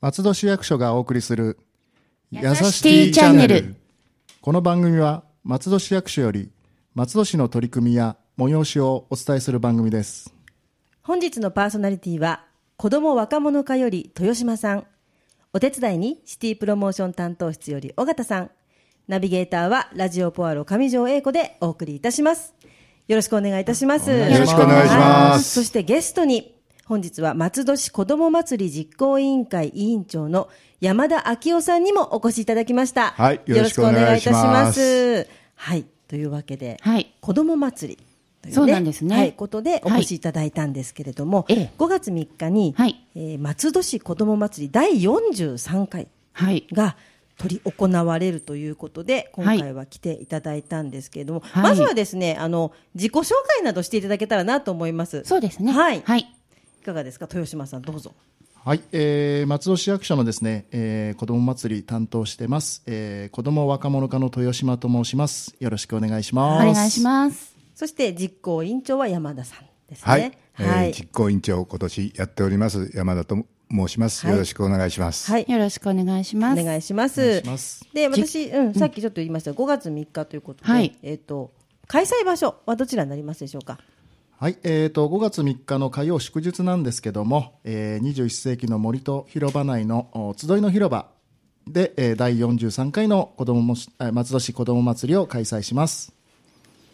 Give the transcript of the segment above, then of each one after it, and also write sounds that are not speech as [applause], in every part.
松戸市役所がお送りするやさしティチャンネル。この番組は松戸市役所より松戸市の取り組みや催しをお伝えする番組です。本日のパーソナリティは子ども若者課より豊島さん。お手伝いにシティプロモーション担当室より尾形さん。ナビゲーターはラジオポアロ上条英子でお送りいたしますよろしくお願いいたしますよろしくお願いしますはいそしてゲストに本日は松戸市子ども祭り実行委員会委員長の山田昭夫さんにもお越しいただきました。はいよろしくお願いいいたします。はい。というわけで、はい子ども祭りという、ね。そうなんですねはい。ことでお越しいただいたんですけれども、ええ5月3日に、はいえー松戸市子ども祭り第43回はい。が取り行われるということで、今回は来ていただいたんですけれども、はいまずはですね、あの、自己紹介などしていただけたらなと思います。そうですね。はい。はい。いかがですか、豊島さん、どうぞ。はい、えー、松戸市役所のですね、えー、子ども祭り担当してます、えー、子ども若者課の豊島と申しますよろしくお願いしますお願いします。そして実行委員長は山田さんですはい、ね。えー実行委員長今年やっております山田と申します、はい。よろしくお願いします、はい。よろしくお願いします。お願いします。お願いします。で、私、うん、さっきちょっと言いました、5月3日ということで、はい。えっ、と、開催場所はどちらになりますでしょうか？はい、えー、と5月3日の火曜祝日なんですけども、えー、21世紀の森と広場内のお集いの広場で、えー、第43回の子どももしあ松戸市子ども祭りを開催します。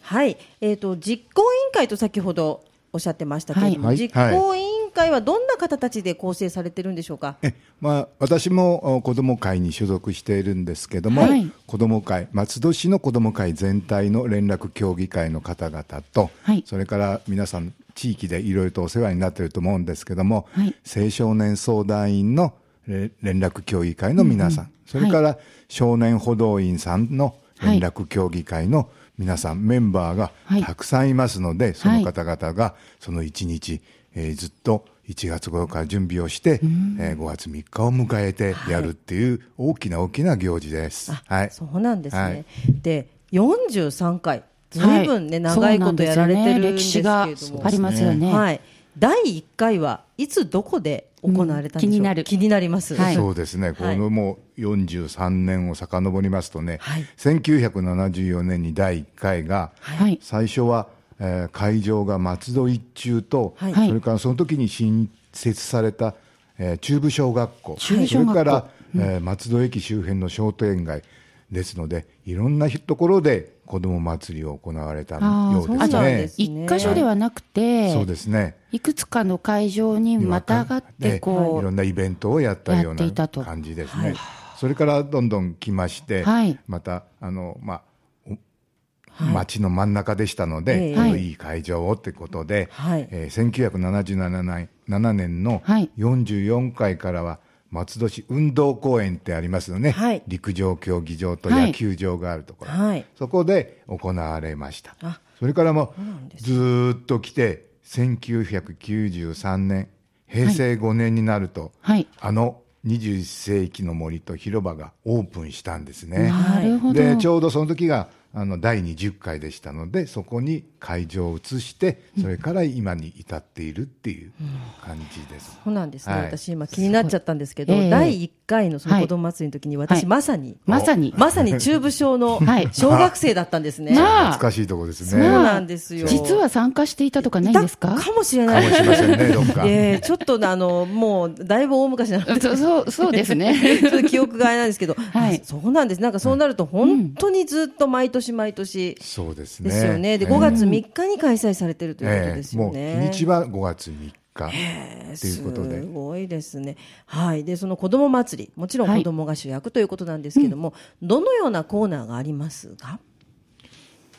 はい。えっ、と、実行委員会と先ほどおっしゃってましたけれども、はい。実行委員会はどんな方たちで構成されてるんでしょうか？えまあ、私もお子ども会に所属しているんですけども、はい。子ども会松戸市の子ども会全体の連絡協議会の方々と、はい。それから皆さん地域でいろいろとお世話になっていると思うんですけども、はい。青少年相談員のれ連絡協議会の皆さん、それから少年補導員さんの連絡協議会の皆さん、メンバーがはい。たくさんいますので、その方々がその1日、えーずっと1月頃から準備をして、えー5月3日を迎えてやるっていう大きな大きな行事です。はい。そうなんですね。はいで、43回。ずいぶんね、長いことやられてるね歴史がありますよね。はい。第1回はいつどこで行われたんでしょう、うん気になる気になります。はいそうですね、このもう43年を遡りますとね、はい1974年に第1回が、はい。最初は、えー会場が松戸一中と、はい。それからその時に新設された、えー中部小学校、それから、えー松戸駅周辺の商店街ですので、いろんなところで子ども祭りを行われたようですね。一箇所ではなくて、そうですね。いくつかの会場にまたがってでこう、いろんなイベントをやったような感じですね。それからどんどん来まして、はい。またあのまあ。お街の真ん中でしたので、いい会場をってことで、はい。えー1977年7年のはい。44回からは松戸市運動公園ってありますよね、はい。陸上競技場とはい野球場があるところ、はい。そこで行われました。あそれからもずーっと来て1993年平成5年になると、はい。あの21世紀の森と広場がオープンしたんですね。でちょうどその時があの第20回でしたのでそこに会場を移してそれから今に至っているっていう感じです。そうなんですね、はい私今気になっちゃったんですけど、ええ第1回のそのはい子供祭りの時に私、はいまさに、まさに。まさに中部小の [laughs] はい小学生だったんですね。ま [laughs] あ懐かしいところですそうね。なんですよ。実は参加していたとかないんですか？かもしれかないもしれませんねどっか。[laughs] ええちょっとねあの、もう、だいぶ大昔なので、そうそうそうですね。ちょっと記憶があれなんですけど、はいあそうなんです。なんかそうなると、本当にずっと毎年毎年そうですね。ですよね。で、ええ5月3日に開催されてるということですよええもうね。日にちは5月3日ということで。すごいですね。はい。で、その子供祭り、もちろんはい子供が主役ということなんですけども、どのようなコーナーがありますか？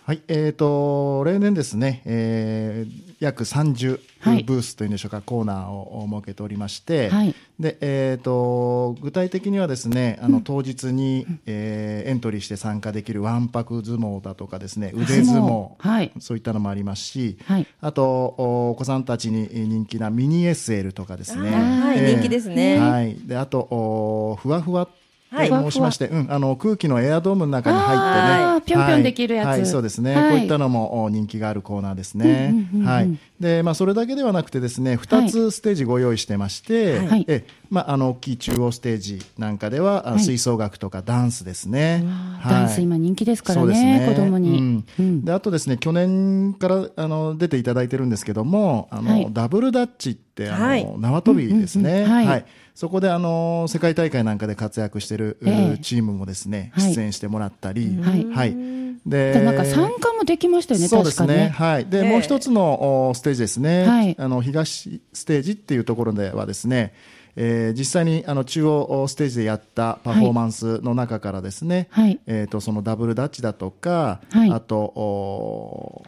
はい、えー、と例年ですね、えー約30はい。ブースというんでしょうか、コーナーを設けておりまして、はい。でえー、と具体的にはですねあの当日に、えーエントリーして参加できるわんぱく相撲だとかですね腕相撲、はい。そういったのもありますし、はい。あとおお子さんたちに人気なミニ SL とかですね、はい、えー。人気ですね。はい、であとおふわふわとはい申しまして、うん、あの空気のエアドームの中に入ってね、ぴょんぴょんできるやつ。はい。はいそうですね、はい。こういったのもお人気があるコーナーですね。はい、でまあ、それだけではなくてですね2つステージご用意してまして、はい。えまあ、あの大きい中央ステージなんかでは、あはい。吹奏楽とかダンスですね、はい。ダンス今人気ですからね、子供に。うん。うん。であとですね去年からあの出ていただいてるんですけどもあの、はい。ダブルダッチってあの、はい。縄跳びですね、うんうんうんはいそこであの世界大会なんかで活躍してる、ええ。チームもですねはい。出演してもらったり、はい。ででなんか参加もできましたよね、そうですね。ね。はい。で、ええ。もう一つのおステージですね。はい。あの、東ステージっていうところではですね、えー実際にあの中央ステージでやったパフォーマンスの中からですね、はい。えっ、と、そのダブルダッチだとか、はい。あと、お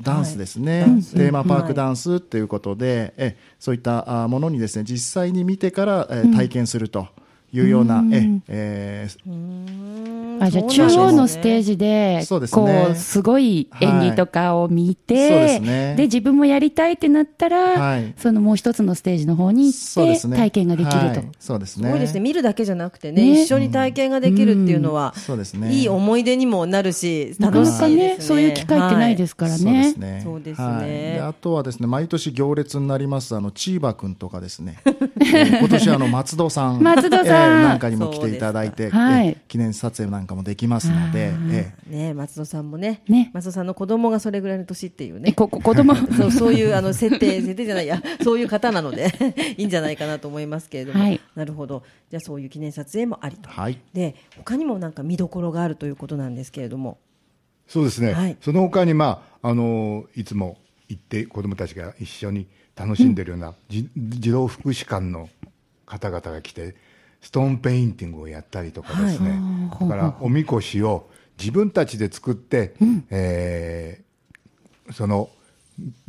ダンスですね、ダンス。テーマパークダンスということで、えそういったあものにですね実際に見てから、え体験するというような、ええーあじゃあ中央のステージで、そうですこねう、すごい演技とかを見て、はいですね。で、自分もやりたいってなったら、はい。そのもう一つのステージの方に行って、そうですね。体験ができると。はい。そうですね。すごいですね。見るだけじゃなくてね、ね。一緒に体験ができるっていうのは、そうですね。いい思い出にもなるし、なか楽しいですね。なかね、そういう機会ってないですからそうでねす。ね。そうですね。はい。であとはですね、毎年行列になります、あの、チーバくんとかですね。[laughs] えー今年あの、松戸さん。松戸さん。えーなんかにも来ていただいて、はい。えー記念撮影なんかもできますので、えね松戸さんもねね。松戸さんの子供がそれぐらいの年っていうえ、ね。こ、こ、子供？[laughs] そうそういうあの設定、設定じゃないや、そういう方なので [laughs] いいんじゃないかなと思いますけれども、はい。なるほど、じゃあそういう記念撮影もありと、ーはい。で他にもなんか見どころがあるということなんですけれども、そうですね、はい。その他に、まあ、あのいつも行って子どもたちが一緒に楽しんでるような、じ児童福祉館の方々が来てストーンペインティングをやったりとかですね、だからおみこしを自分たちで作って、えーその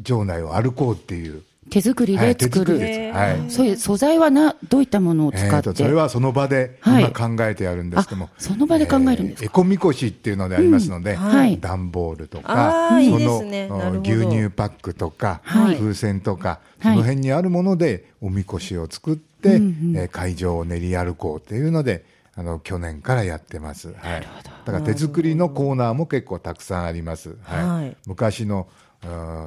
場内を歩こうっていう、手作りはいで作る。手です、はい。そういう素材はな、どういったものを使えーって。とそれはその場ではい。今考えてやるんですけども、あその場で考えるんですか？エコみこしっていうのでありますので、はい。段ボールとあか、ーいいそのね牛乳パックとか、はい。風船とか、はい。その辺にあるものでおみこしを作って、えー会場を練り歩こうっていうので、あの去年からやってます。はい。だから手作りのコーナーも結構たくさんあります。はい。はい昔のうん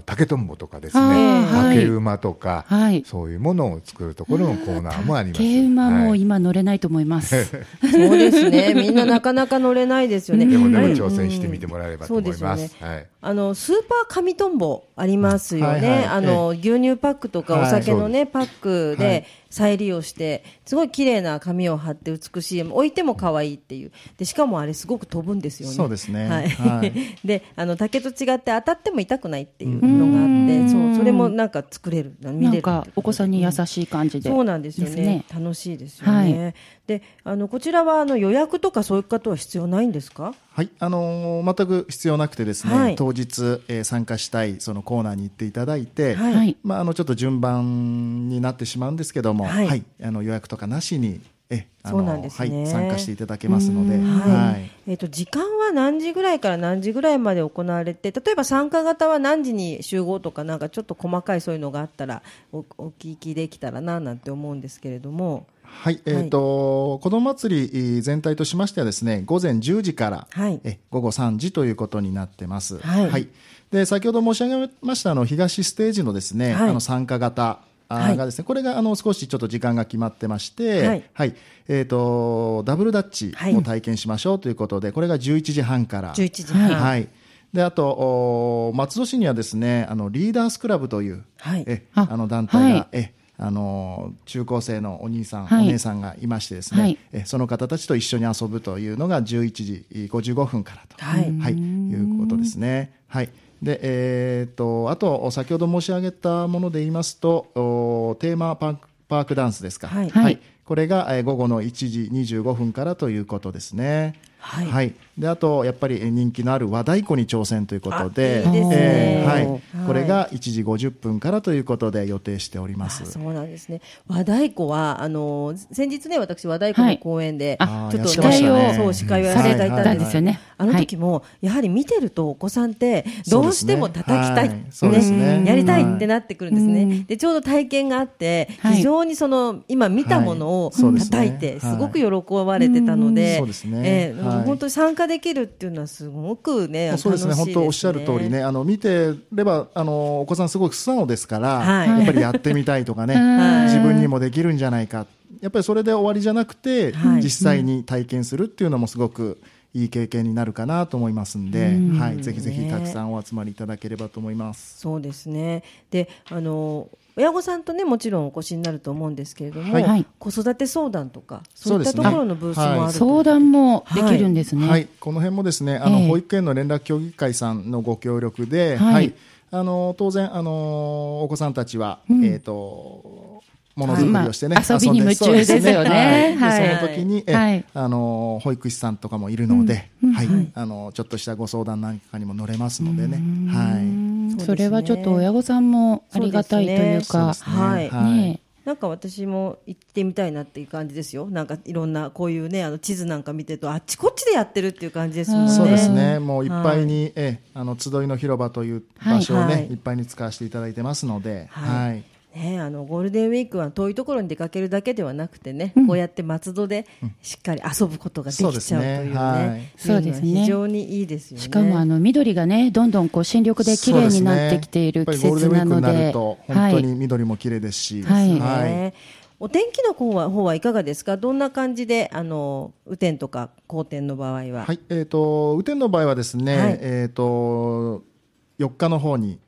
竹とんぼとかですね、竹馬とか、はい。そういうものを作るところのコーナーもあります。軽馬もはい。今乗れないと思います。[laughs] そうですね、みんななかなか乗れないですよね。[laughs] でもでも挑戦してみてもらえればと思います。そうですはい。あのスーパー紙とんぼありますよね、はいはい。あの牛乳パックとかおはい酒のね、パックはでい。再利用して、すごい綺麗な紙を貼って美しい、置いても可愛いっていう、でしかもあれ、すごく飛ぶんですよね。そうですね。はい。はい。[laughs] であの竹と違って当たっても痛くないっていうのがあって、そうそれもなんか作れる、見れるなんかお子さんに優しい感じで。そうなんですよね。ですね。楽しいですよね。はい。であのこちらはあの予約とかそういう方は必要ないんですか？はい、あのー全く必要なくてですね、はい。当日、えー参加したいそのコーナーに行っていただいて、はい。はい。まあ、あのちょっと順番になってしまうんですけども、ははいい。あの予約とかなしにえあそうのなんですね。はい、参加していただけますので、はい。はい。えっと時間は何時ぐらいから何時ぐらいまで行われて例えば参加型は何時に集合とかなんかちょっと細かいそういうのがあったらおお聞きできたらななんて思うんですけれども。はい、えっ、と、子ども祭り全体としましてはですね、午前10時から、はい。え午後3時ということになってます。はい。で、先ほど申し上げましたあの東ステージのですね、はい。あの参加型。がですね、これがあの少しちょっと時間が決まってまして、はい。えっ、とダブルダッチはい。を体験しましょうということで、これが11時半から、11時半。ははい。い。であとお松戸市にはですね、あのリーダースクラブという、はい。えああの団体が、はい。えあの中高生のお兄さん、はい。お姉さんがいましてですね、はい。えその方たちと一緒に遊ぶというのが11時55分からと、はい。はい、いうことですね。はいでえー、とあと先ほど申し上げたもので言いますとおテーマパークパークダンスですか、はい。はい。これがえー午後の1時25分からということですね。はい。であとやっぱりえー人気のある和太鼓に挑戦ということで、あいいですね。えーはい。はい。これが1時50分からということで予定しております。あそうなんですね。和太鼓はあの先日ね私和太鼓の公演で、はいちょっとやってましたね。そう司会をやらせていただいたんですされたんですよね。あの時も、やはり見てるとお子さんってどうしても叩きたい、そうですね。やりたいってなってくるんですね、うん。でちょうど体験があって、はい。非常にその今見たものを叩いてすごく喜ばれてたので、そうですね。えーはい。はい本当に参加できるっていうのはすごくね、そうですね、本当おっしゃる通りね、あの見てればあのお子さんすごく素直ですから、はい。やっぱりやってみたいとかね、[laughs] はい。自分にもできるんじゃないか、やっぱりそれで終わりじゃなくて、はい。実際に体験するっていうのもすごくいい経験になるかなと思いますんで、はい、ぜひぜひたくさんお集まりいただければと思います。そうですね。で、あの親御さんとねもちろんお越しになると思うんですけれども、はいはい。子育て相談とかそういったそうですねところのブースもあるという相談もできるんですね。はい、この辺もですね、あの、ええ。保育園の連絡協議会さんのご協力で、はい。はい、あの当然あのお子さんたちは、えっ、とものづくりをしてね、まあ遊びに夢中ですよね。そうはい。その時に、えはい。あの保育士さんとかもいるので、はい、あのちょっとしたご相談なんかにも乗れますのでね、はい。ね。それはちょっと親御さんもありがたいというか、そうね。はいはい。ね。なんか私も行ってみたいなっていう感じですよ。なんかいろんなこういうねあの地図なんか見てるとあっちこっちでやってるっていう感じですもんね。そうですね、もういっぱいに、ええあの集いの広場という場所をね、はいい、っぱいに使わせていただいてますので、はい。はいね、あのゴールデンウィークは遠いところに出かけるだけではなくてね、こうやって松戸でしっかり遊ぶことができちゃうというそうですね。ね、はい。そうですね。は非常にいいですよね。しかもあの緑がね、どんどんこう新緑で綺麗になってきている季節なのですねやっぱりゴールデンウィークになでる、とはい、本当に緑も綺麗ですし、はい。ねお天気の方は方はいかがですか、どんな感じであの雨天とか好天の場合は？はい、えっ、と雨天の場合はですね、はい。えっ、と4日の方に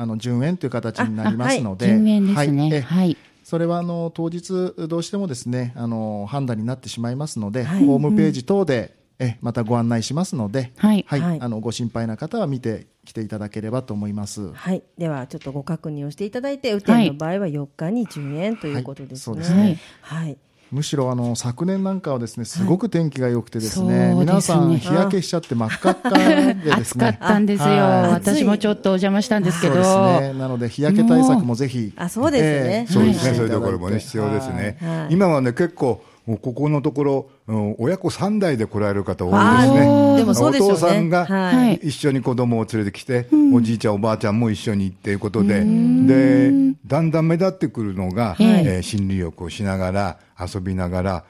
あの順延という形になりますので、順延ですね。はい。それはあの当日どうしてもですねあの判断になってしまいますので、はいホームページ等で、えまたご案内しますので、はいはいあのご心配な方は見てきていただければと思います。はい、ではちょっとご確認をしていただいて、雨天の場合は4日に順延ということですね。はいそうですねはいむしろあの昨年なんかはですねすごく天気が良くてですね、そうですね。皆さん日焼けしちゃって真っ赤っかでですね。暑かったんですよ。はい。私もちょっとお邪魔したんですけど、そうですね。なので日焼け対策もぜひ。あそうですね。ええそうですね、はい。そういうところもね、必要ですね。はい。今はね、結構、もうここのところ、うん親子3代で来られる方多いあですね。ーでもそうでしょうね。お父さんがはい。一緒に子供を連れてきて、おじいちゃん、おばあちゃんも一緒にっていうことで、で、だんだん目立ってくるのが、はい。えー心理浴をしながら、遊びながら、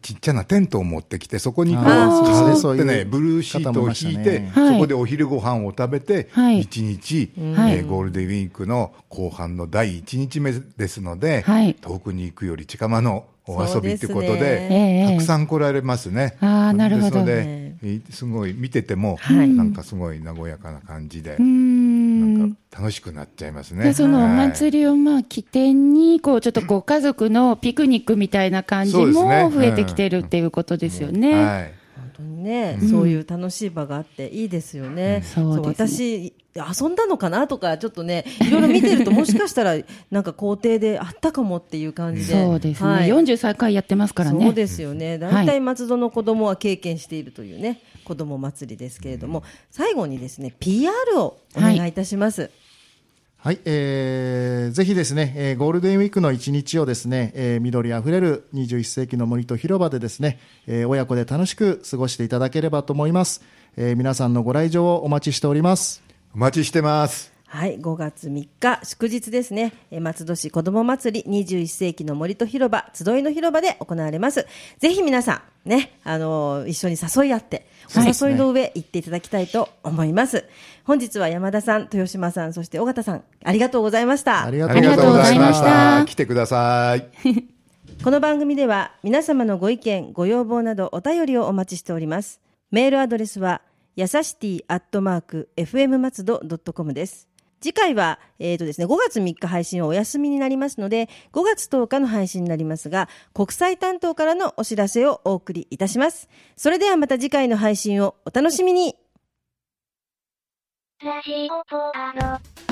ちっちゃなテントを持ってきて、そこにこう、かぶってね、ブルーシートを引いて、ね。そこでお昼ご飯を食べて、はい。一日、はい。えーゴールデンウィークの後半の第一日目ですので、はい。遠くに行くより近場のお遊びってことでねたくさん来られますね。あーなるほどですごい見てても、はいなんかすごい和やかな感じで、なんか楽しくなっちゃいますね。でそのおはい祭りをまあ起点にこうちょっとご家族のピクニックみたいな感じも増えてきてるっていうことですよね。はい。本当にね、そういう楽しい場があっていいですよね。そうですね私遊んだのかなとかちょっとねいろいろ見てるともしかしたら [laughs] なんか校庭であったかもっていう感じで。そうですね、はい43回やってますからね。そうですよね。大体松戸の子供は経験しているというね、子供祭りですけれども、最後にですね、PR をお願いいたします。はい、えーぜひですね、えーゴールデンウィークの一日をですね、えー緑あふれる21世紀の森と広場でですね、えー親子で楽しく過ごしていただければと思います。えー皆さんのご来場をお待ちしております。お待ちしてます。はい、5月3日、祝日ですね。えー松戸市子ども祭り21世紀の森と広場、集いの広場で行われます。ぜひ皆さん、ね、あのー一緒に誘い合って、おはい誘いの上、行っていただきたいと思います。本日は山田さん、豊島さん、そして尾形さん、ありがとうございました。ありがとうございましありがとうございましたた。来てください。[laughs] この番組では皆様のご意見、ご要望などお便りをお待ちしております。メールアドレスは、やさしティアットマーク、fm 松戸 .com です。次回は、えーとですね、5月3日配信はお休みになりますので、5月10日の配信になりますが、国際担当からのお知らせをお送りいたします。それではまた次回の配信をお楽しみに。ラジオポアロ。